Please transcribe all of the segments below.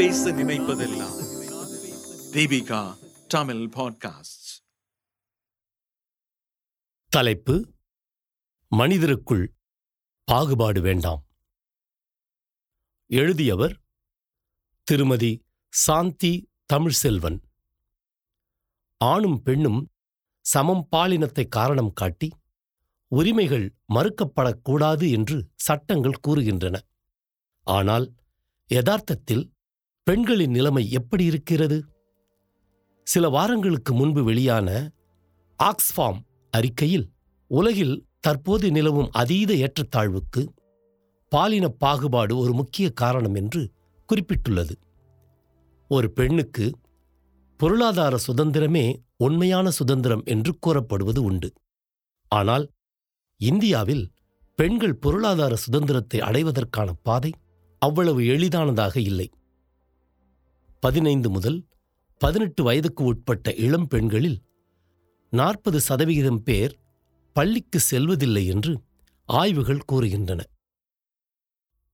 பேச நினைப்பதெல்லாம். தீபிகா தமிழ் பாட்காஸ்ட் தலைப்பு மனிதருக்குள் பாகுபாடு வேண்டாம். எழுதியவர் திருமதி சாந்தி தமிழ்செல்வன். ஆணும் பெண்ணும் சமம் பாலினத்தை காரணம் காட்டி உரிமைகள் மறுக்கப்படக்கூடாது என்று சட்டங்கள் கூறுகின்றன. ஆனால் யதார்த்தத்தில் பெண்களின் நிலைமை எப்படி இருக்கிறது? சில வாரங்களுக்கு முன்பு வெளியான ஆக்ஸ்ஃபார்ம் அறிக்கையில் உலகில் தற்போது நிலவும் அதீத ஏற்றத்தாழ்வுக்கு பாலின பாகுபாடு ஒரு முக்கிய காரணம் என்று குறிப்பிட்டுள்ளது. ஒரு பெண்ணுக்கு பொருளாதார சுதந்திரமே உண்மையான சுதந்திரம் என்று கூறப்படுவது உண்டு. ஆனால் இந்தியாவில் பெண்கள் பொருளாதார சுதந்திரத்தை அடைவதற்கான பாதை அவ்வளவு எளிதானதாக இல்லை. பதினைந்து முதல் பதினெட்டு வயதுக்கு உட்பட்ட இளம் பெண்களில் நாற்பது சதவிகிதம் பேர் பள்ளிக்கு செல்வதில்லை என்று ஆய்வுகள் கூறுகின்றன.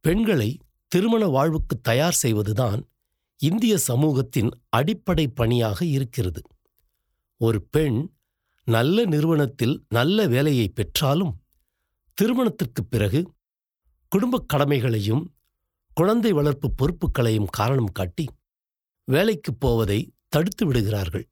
பெண்களை திருமண வாழ்வுக்கு தயார் செய்வதுதான் இந்திய சமூகத்தின் அடிப்படை பணியாக இருக்கிறது. ஒரு பெண் நல்ல நிறுவனத்தில் நல்ல வேலையை பெற்றாலும் திருமணத்திற்குப் பிறகு குடும்பக் கடமைகளையும் குழந்தை வளர்ப்பு பொறுப்புகளையும் காரணம் காட்டி வேலைக்குப் போவதை தடுத்து விடுகிறார்கள்.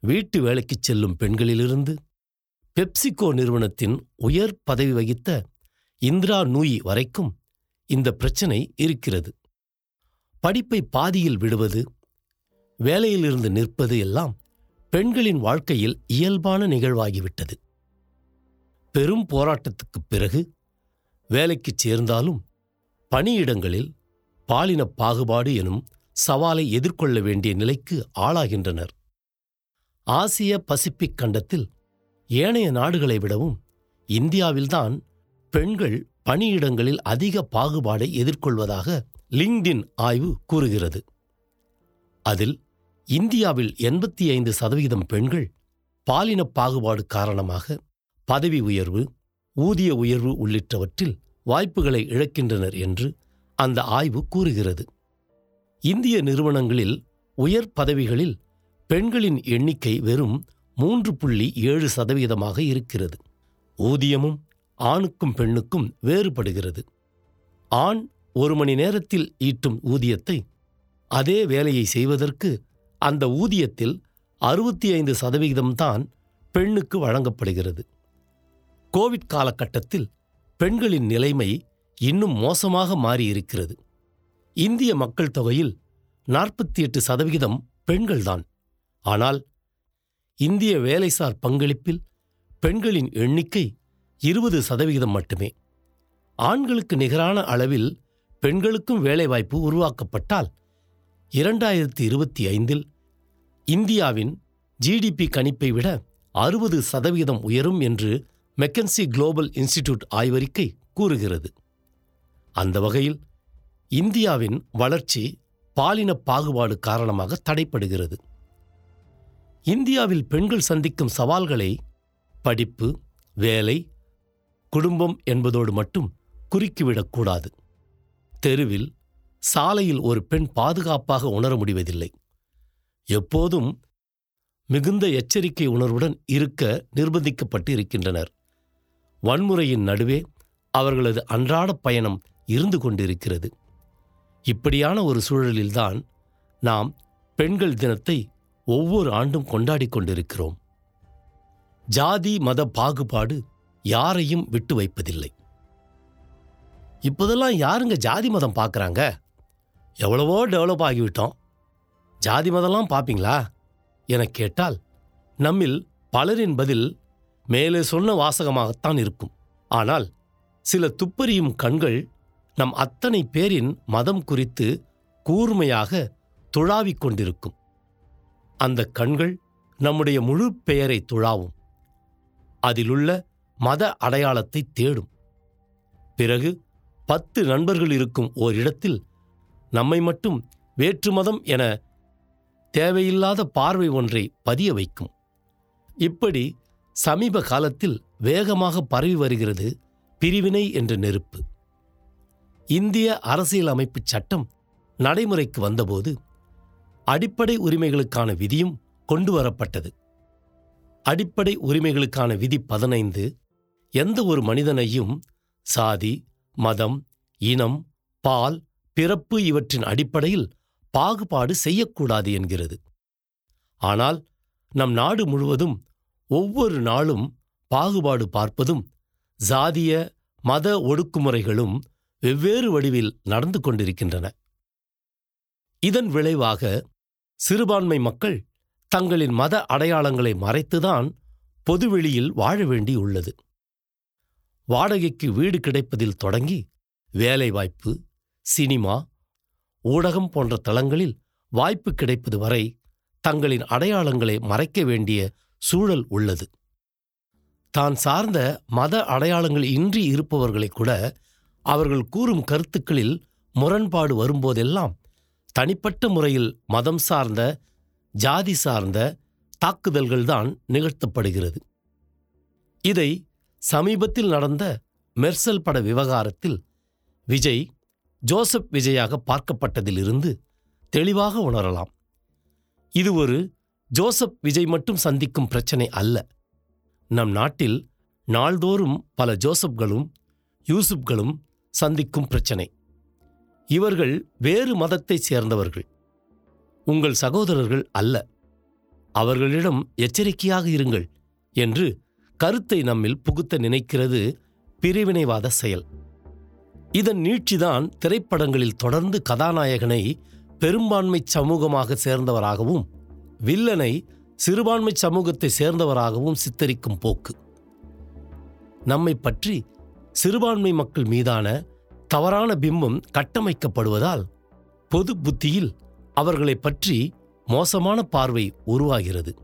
வீட்டு வேலைக்குச் செல்லும் பெண்களிலிருந்து பெப்சிகோ நிறுவனத்தின் உயர் பதவி வகித்த இந்திரா நூயி வரைக்கும் இந்த பிரச்சனை இருக்கிறது. படிப்பை பாதியில் விடுவது வேலையிலிருந்து நிற்பது எல்லாம் பெண்களின் வாழ்க்கையில் இயல்பான நிகழ்வாகிவிட்டது. பெரும் போராட்டத்துக்குப் பிறகு வேலைக்குச் சேர்ந்தாலும் பணியிடங்களில் பாலின பாகுபாடு எனும் சவாலை எதிர்கொள்ள வேண்டிய நிலைக்கு ஆளாகின்றனர். ஆசிய பசிபிக் கண்டத்தில் ஏனைய நாடுகளை விடவும் இந்தியாவில்தான் பெண்கள் பணியிடங்களில் அதிக பாகுபாடை எதிர்கொள்வதாக லிங்க்டின் ஆய்வு கூறுகிறது. அதில் இந்தியாவில் எண்பத்தி ஐந்து சதவீதம் பெண்கள் பாலின பாகுபாடு காரணமாக பதவி உயர்வு ஊதிய உயர்வு உள்ளிட்டவற்றில் வாய்ப்புகளை இழக்கின்றனர் என்று அந்த ஆய்வு கூறுகிறது. இந்திய நிறுவனங்களில் உயர் பதவிகளில் பெண்களின் எண்ணிக்கை வெறும் மூன்று புள்ளி ஏழு சதவீதமாக இருக்கிறது. ஊதியமும் ஆணுக்கும் பெண்ணுக்கும் வேறுபடுகிறது. ஆண் ஒரு மணி நேரத்தில் ஈட்டும் ஊதியத்தை அதே வேலையை செய்வதற்கு அந்த ஊதியத்தில் அறுபத்தி ஐந்து சதவிகிதம்தான் பெண்ணுக்கு வழங்கப்படுகிறது. கோவிட் காலகட்டத்தில் பெண்களின் நிலைமை இன்னும் மோசமாக மாறியிருக்கிறது. இந்திய மக்கள் தொகையில் நாற்பத்தி எட்டு சதவிகிதம் பெண்கள்தான். ஆனால் இந்திய வேலைசார் பங்களிப்பில் பெண்களின் எண்ணிக்கை இருபது சதவிகிதம் மட்டுமே. ஆண்களுக்கு நிகரான அளவில் பெண்களுக்கும் வேலைவாய்ப்பு உருவாக்கப்பட்டால் இரண்டாயிரத்தி இருபத்தி ஐந்தில் இந்தியாவின் ஜிடிபி கணிப்பை விட அறுபது சதவிகிதம் உயரும் என்று மெக்கன்சி குளோபல் இன்ஸ்டிடியூட் ஆய்வறிக்கை கூறுகிறது. அந்த வகையில் இந்தியாவின் வளர்ச்சி பாலின பாகுபாடு காரணமாக தடைப்படுகிறது. இந்தியாவில் பெண்கள் சந்திக்கும் சவால்களை படிப்பு வேலை குடும்பம் என்பதோடு மட்டும் குறுக்கிவிடக்கூடாது தெருவில் சாலையில் ஒரு பெண் பாதுகாப்பாக உணர முடிவதில்லை. எப்போதும் மிகுந்த எச்சரிக்கை உணர்வுடன் இருக்க நிர்பந்திக்கப்பட்டு இருக்கின்றனர். வன்முறையின் நடுவே அவர்களது அன்றாட பயணம் இருந்து கொண்டிருக்கிறது. இப்படியான ஒரு சூழலில்தான் நாம் பெண்கள் தினத்தை ஒவ்வொரு ஆண்டும் கொண்டாடிக் கொண்டிருக்கிறோம். ஜாதி மத பாகுபாடு யாரையும் விட்டு வைப்பதில்லை. இப்போதெல்லாம் யாருங்க ஜாதி மதம் பார்க்குறாங்க? எவ்வளவோ டெவலப் ஆகிவிட்டோம். ஜாதி மதம்லாம் பார்ப்பீங்களா? எனக் கேட்டால் நம்மில் பலரின் பதில் மேலே சொன்ன வாசகமாகத்தான் இருக்கும். ஆனால் சில துப்பறியும் கண்கள் நம் அத்தனை பேரின் மதம் குறித்து கூர்மையாக துழாவிக் கொண்டிருக்கும். அந்த கண்கள் நம்முடைய முழு பெயரை துழாவும். அதிலுள்ள மத அடையாளத்தை தேடும். பிறகு பத்து நண்பர்கள் இருக்கும் ஓரிடத்தில் நம்மை மட்டும் வேற்று மதம் என தேவையில்லாத பார்வை ஒன்றை பதிய வைக்கும். இப்படி சமீப காலத்தில் வேகமாக பரவி வருகிறது பிரிவினை என்ற நெருப்பு. இந்திய அரசியலமைப்புச் சட்டம் நடைமுறைக்கு வந்தபோது அடிப்படை உரிமைகளுக்கான விதியும் கொண்டு வரப்பட்டது. அடிப்படை உரிமைகளுக்கான விதி பதினைந்து எந்த ஒரு மனிதனையும் சாதி மதம் இனம் பால் பிறப்பு இவற்றின் அடிப்படையில் பாகுபாடு செய்யக்கூடாது என்கிறது. ஆனால் நம் நாடு முழுவதும் ஒவ்வொரு நாளும் பாகுபாடு பார்ப்பதும் சாதிய மத ஒடுக்குமுறைகளும் வெவ்வேறு வடிவில் நடந்து கொண்டிருக்கின்றன. இதன் விளைவாக சிறுபான்மை மக்கள் தங்களின் மத அடையாளங்களை மறைத்துதான் பொதுவெளியில் வாழ வேண்டியுள்ளது. வாடகைக்கு வீடு கிடைப்பதில் தொடங்கி வேலைவாய்ப்பு சினிமா ஊடகம் போன்ற தளங்களில் வாய்ப்பு கிடைப்பது வரை தங்களின் அடையாளங்களை மறைக்க வேண்டிய சூழல் உள்ளது. தான் சார்ந்த மத அடையாளங்கள் இன்றி இருப்பவர்களை கூட அவர்கள் கூறும் கருத்துக்களில் முரண்பாடு வரும்போதெல்லாம் தனிப்பட்ட முறையில் மதம் சார்ந்த ஜாதி சார்ந்த தாக்குதல்கள்தான் நிகழ்த்தப்படுகிறது. இதை சமீபத்தில் நடந்த மெர்சல் பட விவகாரத்தில் விஜய் ஜோசப் விஜயாக பார்க்கப்பட்டதிலிருந்து தெளிவாக உணரலாம். இது ஒரு ஜோசப் விஜய் மட்டும் சந்திக்கும் பிரச்சனை அல்ல. நம் நாட்டில் நாள்தோறும் பல ஜோசப்களும் யூசுப்களும் சந்திக்கும் பிரச்சனை. இவர்கள் வேறு மதத்தைச் சேர்ந்தவர்கள். உங்கள் சகோதரர்கள் அல்ல. அவர்களிடம் எச்சரிக்கையாக இருங்கள் என்று கருத்தை நம்மில் புகுத்த நினைக்கிறது பிரிவினைவாத செயல். இதன் நீட்சிதான் திரைப்படங்களில் தொடர்ந்து கதாநாயகனை பெரும்பான்மை சமூகமாக சேர்ந்தவராகவும் வில்லனை சிறுபான்மை சமூகத்தை சேர்ந்தவராகவும் சித்தரிக்கும் போக்கு. நம்மை பற்றி சிறுபான்மை மக்கள் மீதான தவறான பிம்பம் கட்டமைக்கப்படுவதால் பொது புத்தியில் அவர்களை பற்றி மோசமான பார்வை உருவாகிறது.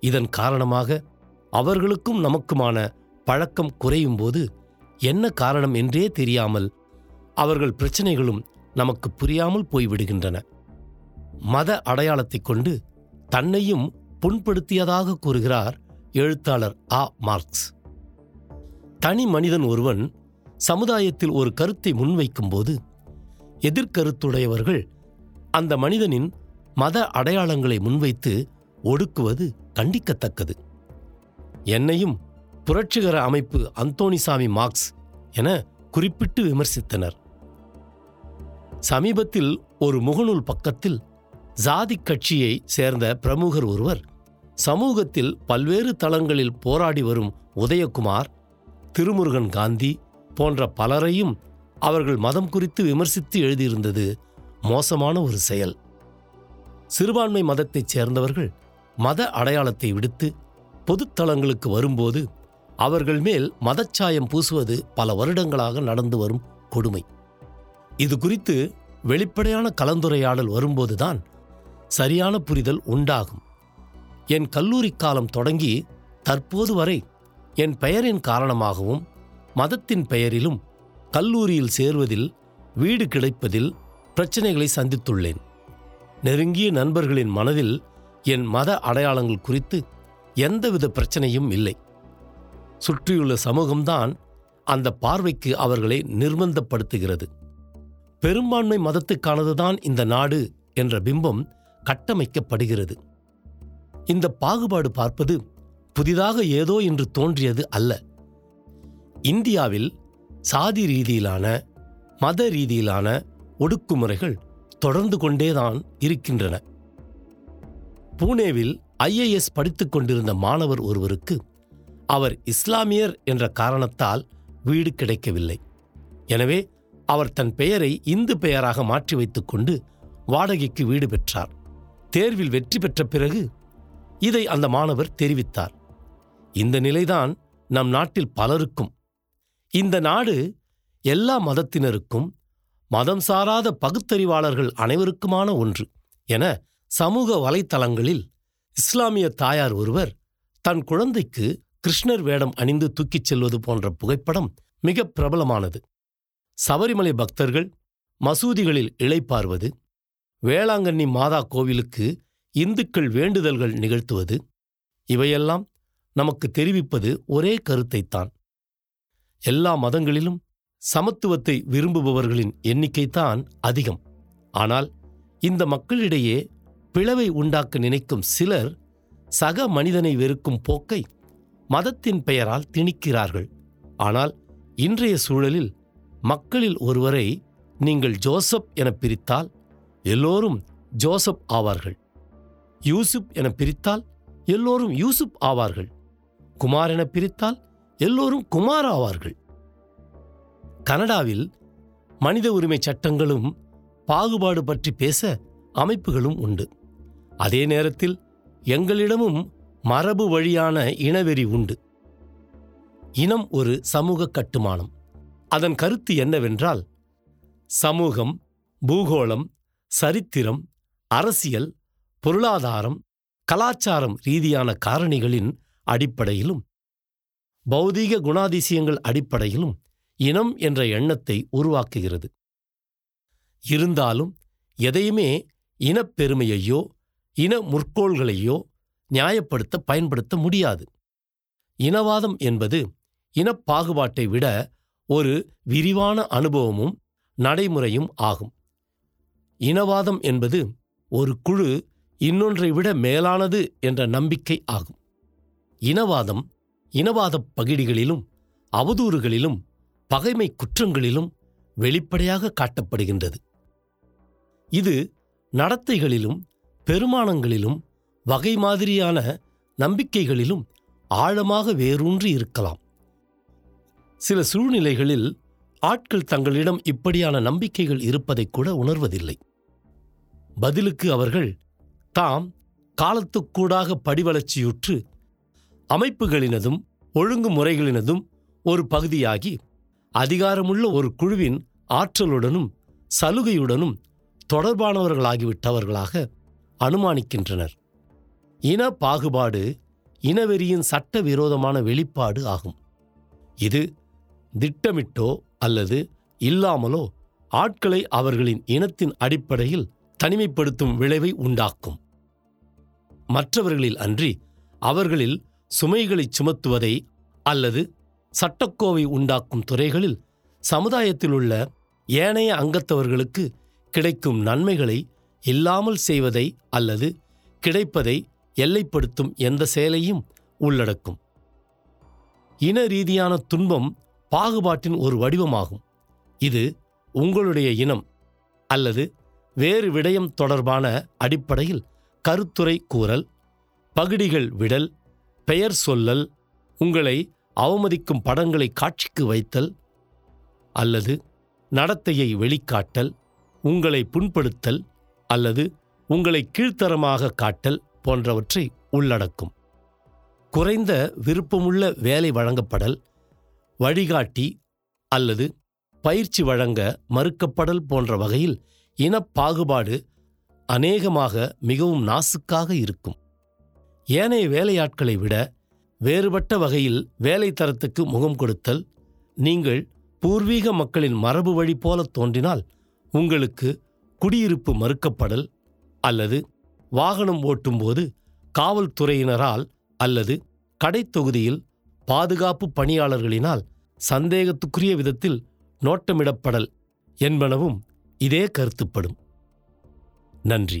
இதன் காரணமாக அவர்களுக்கும் நமக்குமான பழக்கம் குறையும் போது என்ன காரணம் என்றே தெரியாமல் அவர்கள் பிரச்சனைகளும் நமக்கு புரியாமல் போய்விடுகின்றன. மத அடையாளத்தைக் கொண்டு தன்னையும் புண்படுத்தியதாக கூறுகிறார் எழுத்தாளர் ஆ மார்க்ஸ். தனி மனிதன் ஒருவன் சமுதாயத்தில் ஒரு கருத்தை முன்வைக்கும்போது எதிர்கருத்துடையவர்கள் அந்த மனிதனின் மத அடையாளங்களை முன்வைத்து ஒடுக்குவது கண்டிக்கத்தக்கது. என்னையும் புரட்சிகர அமைப்பு அந்தோணிசாமி மார்க்ஸ் என குறிப்பிட்டு விமர்சித்தனர். சமீபத்தில் ஒரு முகநூல் பக்கத்தில் ஜாதி கட்சியை சேர்ந்த பிரமுகர் ஒருவர் சமூகத்தில் பல்வேறு தளங்களில் போராடி வரும் உதயகுமார் திருமுருகன் காந்தி போன்ற பலரையும் அவர்கள் மதம் குறித்து விமர்சித்து எழுதியிருந்தது மோசமான ஒரு செயல். சிறுபான்மை மதத்தைச் சேர்ந்தவர்கள் மத அடையாளத்தை விடுத்து பொதுத்தளங்களுக்கு வரும்போது அவர்கள் மேல் மதச்சாயம் பூசுவது பல வருடங்களாக நடந்து வரும் கொடுமை. இது குறித்து வெளிப்படையான கலந்துரையாடல் வரும்போதுதான் சரியான புரிதல் உண்டாகும். என் கல்லூரி காலம் தொடங்கி தற்போது வரை என் பெயரின் காரணமாகவும் மதத்தின் பெயரிலும் கல்லூரியில் சேர்வதில் வீடு கிடைப்பதில் பிரச்சனைகளை சந்தித்துள்ளேன். நெருங்கிய நண்பர்களின் மனதில் என் மத அடையாளங்கள் குறித்து எந்தவித பிரச்சனையும் இல்லை. சுற்றியுள்ள சமூகம்தான் அந்த பார்வைக்கு அவர்களை நிர்பந்தப்படுத்துகிறது. பெரும்பான்மை மதத்துக்கானதுதான் இந்த நாடு என்ற பிம்பம் கட்டமைக்கப்படுகிறது. இந்த பாகுபாடு பார்ப்பது புதிதாக ஏதோ என்று தோன்றியது அல்ல. இந்தியாவில் சாதி ரீதியிலான மத ரீதியிலான ஒடுக்குமுறைகள் தொடர்ந்து கொண்டேதான் இருக்கின்றன. பூனேவில் ஐஏஎஸ் படித்துக் கொண்டிருந்த மாணவர் ஒருவருக்கு அவர் இஸ்லாமியர் என்ற காரணத்தால் வீடு கிடைக்கவில்லை. எனவே அவர் தன் பெயரை இந்து பெயராக மாற்றி வைத்துக்கொண்டு வாடகைக்கு வீடு பெற்றார். தேர்வில் வெற்றி பெற்ற பிறகு இதை அந்த மாணவர் தெரிவித்தார். இந்த நிலைதான் நம் நாட்டில் பலருக்கும். இந்த நாடு எல்லா மதத்தினருக்கும் மதம் சாராத பகுத்தறிவாளர்கள் அனைவருக்குமான ஒன்று என சமூக வலைத்தளங்களில் இஸ்லாமிய தாயார் ஒருவர் தன் குழந்தைக்கு கிருஷ்ணர் வேடம் அணிந்து தூக்கிச் செல்வது போன்ற புகைப்படம் மிக பிரபலமானது. சபரிமலை பக்தர்கள் மசூதிகளில் இளைப்பார்வது வேளாங்கண்ணி மாதா கோவிலுக்கு இந்துக்கள் வேண்டுதல்கள் நிகழ்த்துவது இவையெல்லாம் நமக்கு தெரிவிப்பது ஒரே கருத்தைத்தான். எல்லா மதங்களிலும் சமத்துவத்தை விரும்புபவர்களின் எண்ணிக்கைத்தான் அதிகம். ஆனால் இந்த மக்களிடையே பிளவை உண்டாக்க நினைக்கும் சிலர் சக மனிதனை வெறுக்கும் போக்கை மதத்தின் பெயரால் திணிக்கிறார்கள். ஆனால் இன்றைய சூழலில் மக்களில் ஒருவரை நீங்கள் ஜோசப் என பிரித்தால் எல்லோரும் ஜோசப் ஆவார்கள். யூசுப் என பிரித்தால் எல்லோரும் யூசுப் ஆவார்கள். குமாரென பிரித்தால் எல்லோரும் குமார் ஆவார்கள் கனடாவில் மனித உரிமை சட்டங்களும் பாகுபாடு பற்றி பேச அமைப்புகளும் உண்டு. அதே நேரத்தில் எங்களிடமும் மரபு வழியான இனவெறி உண்டு. இனம் ஒரு சமூக கட்டுமானம். அதன் கருத்து என்னவென்றால் சமூகம் பூகோளம் சரித்திரம் அரசியல் பொருளாதாரம் கலாச்சாரம் ரீதியான காரணிகளின் அடிப்படையிலும் பௌதீக குணாதிசயங்கள் அடிப்படையிலும் இனம் என்ற எண்ணத்தை உருவாக்குகிறது. இருந்தாலும் எதையுமே இனப்பெருமையையோ இன முற்கோள்களையோ நியாயப்படுத்த பயன்படுத்த முடியாது. இனவாதம் என்பது இனப்பாகுபாட்டை விட ஒரு விரிவான அனுபவமும் நடைமுறையும் ஆகும். இனவாதம் என்பது ஒரு குழு இன்னொன்றை விட மேலானது என்ற நம்பிக்கை ஆகும். இனவாதம் இனவாதப் பகிடிகளிலும் அவதூறுகளிலும் பகைமை குற்றங்களிலும் வெளிப்படையாக காட்டப்படுகின்றது. இது நடத்தைகளிலும் பெருமானங்களிலும் வகை மாதிரியான நம்பிக்கைகளிலும் ஆழமாக வேரூன்றி இருக்கலாம். சில சூழ்நிலைகளில் ஆட்கள் தங்களிடம் இப்படியான நம்பிக்கைகள் இருப்பதை கூட உணர்வதில்லை. பதிலுக்கு அவர்கள் தாம் காலத்துக்கூடாக படிவளர்ச்சியுற்று அமைப்புகளினதும் ஒழுங்குமுறைகளினதும் ஒரு பகுதியாகி அதிகாரமுள்ள ஒரு குழுவின் ஆற்றலுடனும் சலுகையுடனும் தொடர்பானவர்களாகிவிட்டவர்களாக அனுமானிக்கின்றனர். இன பாகுபாடு இனவெறியின் சட்டவிரோதமான வெளிப்பாடு ஆகும். இது திட்டமிட்டோ அல்லது இல்லாமலோ ஆட்களை அவர்களின் இனத்தின் அடிப்படையில் தனிமைப்படுத்தும் விளைவை உண்டாக்கும். மற்றவர்களில் அன்றி அவர்களில் சுமைகளைச் சுமத்துவதை அல்லது சட்டக்கோவை உண்டாக்கும் துறைகளில் சமுதாயத்திலுள்ள ஏனைய அங்கத்தவர்களுக்கு கிடைக்கும் நன்மைகளை இல்லாமல் செய்வதை அல்லது கிடைப்பதை எல்லைப்படுத்தும் எந்த செயலையும் உள்ளடக்கும். இன ரீதியான துன்பம் பாகுபாட்டின் ஒரு வடிவமாகும். இது உங்களுடைய இனம் அல்லது வேறு விடயம் தொடர்பான அடிப்படையில் கருத்துரை கூறல் பகுடிகள் விடல் பெயர் சொல்லல் உங்களை அவமதிக்கும் படங்களை காட்சிக்கு வைத்தல் அல்லது நடத்தையை வெளிக்காட்டல் உங்களை புண்படுத்தல் அல்லது உங்களை கீழ்த்தரமாக காட்டல் போன்றவற்றை உள்ளடக்கும். குறைந்த விருப்பமுள்ள வேலை வழங்கப்படல் வழிகாட்டி அல்லது பயிற்சி வழங்க மறுக்கப்படல் போன்ற வகையில் இனப்பாகுபாடு அநேகமாக மிகவும் நாசுக்காக இருக்கும். ஏனைய வேலையாட்களை விட வேறுபட்ட வகையில் வேலை தரத்துக்கு முகம் கொடுத்தல் நீங்கள் பூர்வீக மக்களின் மரபு வழி போல தோன்றினால் உங்களுக்கு குடியிருப்பு மறுக்கப்படல் அல்லது வாகனம் ஓட்டும்போது காவல்துறையினரால் அல்லது கடைத்தொகுதியில் பாதுகாப்பு பணியாளர்களினால் சந்தேகத்துக்குரிய விதத்தில் நோட்டமிடப்படல் என்பனவும் இதே கருத்துப்படும். நன்றி.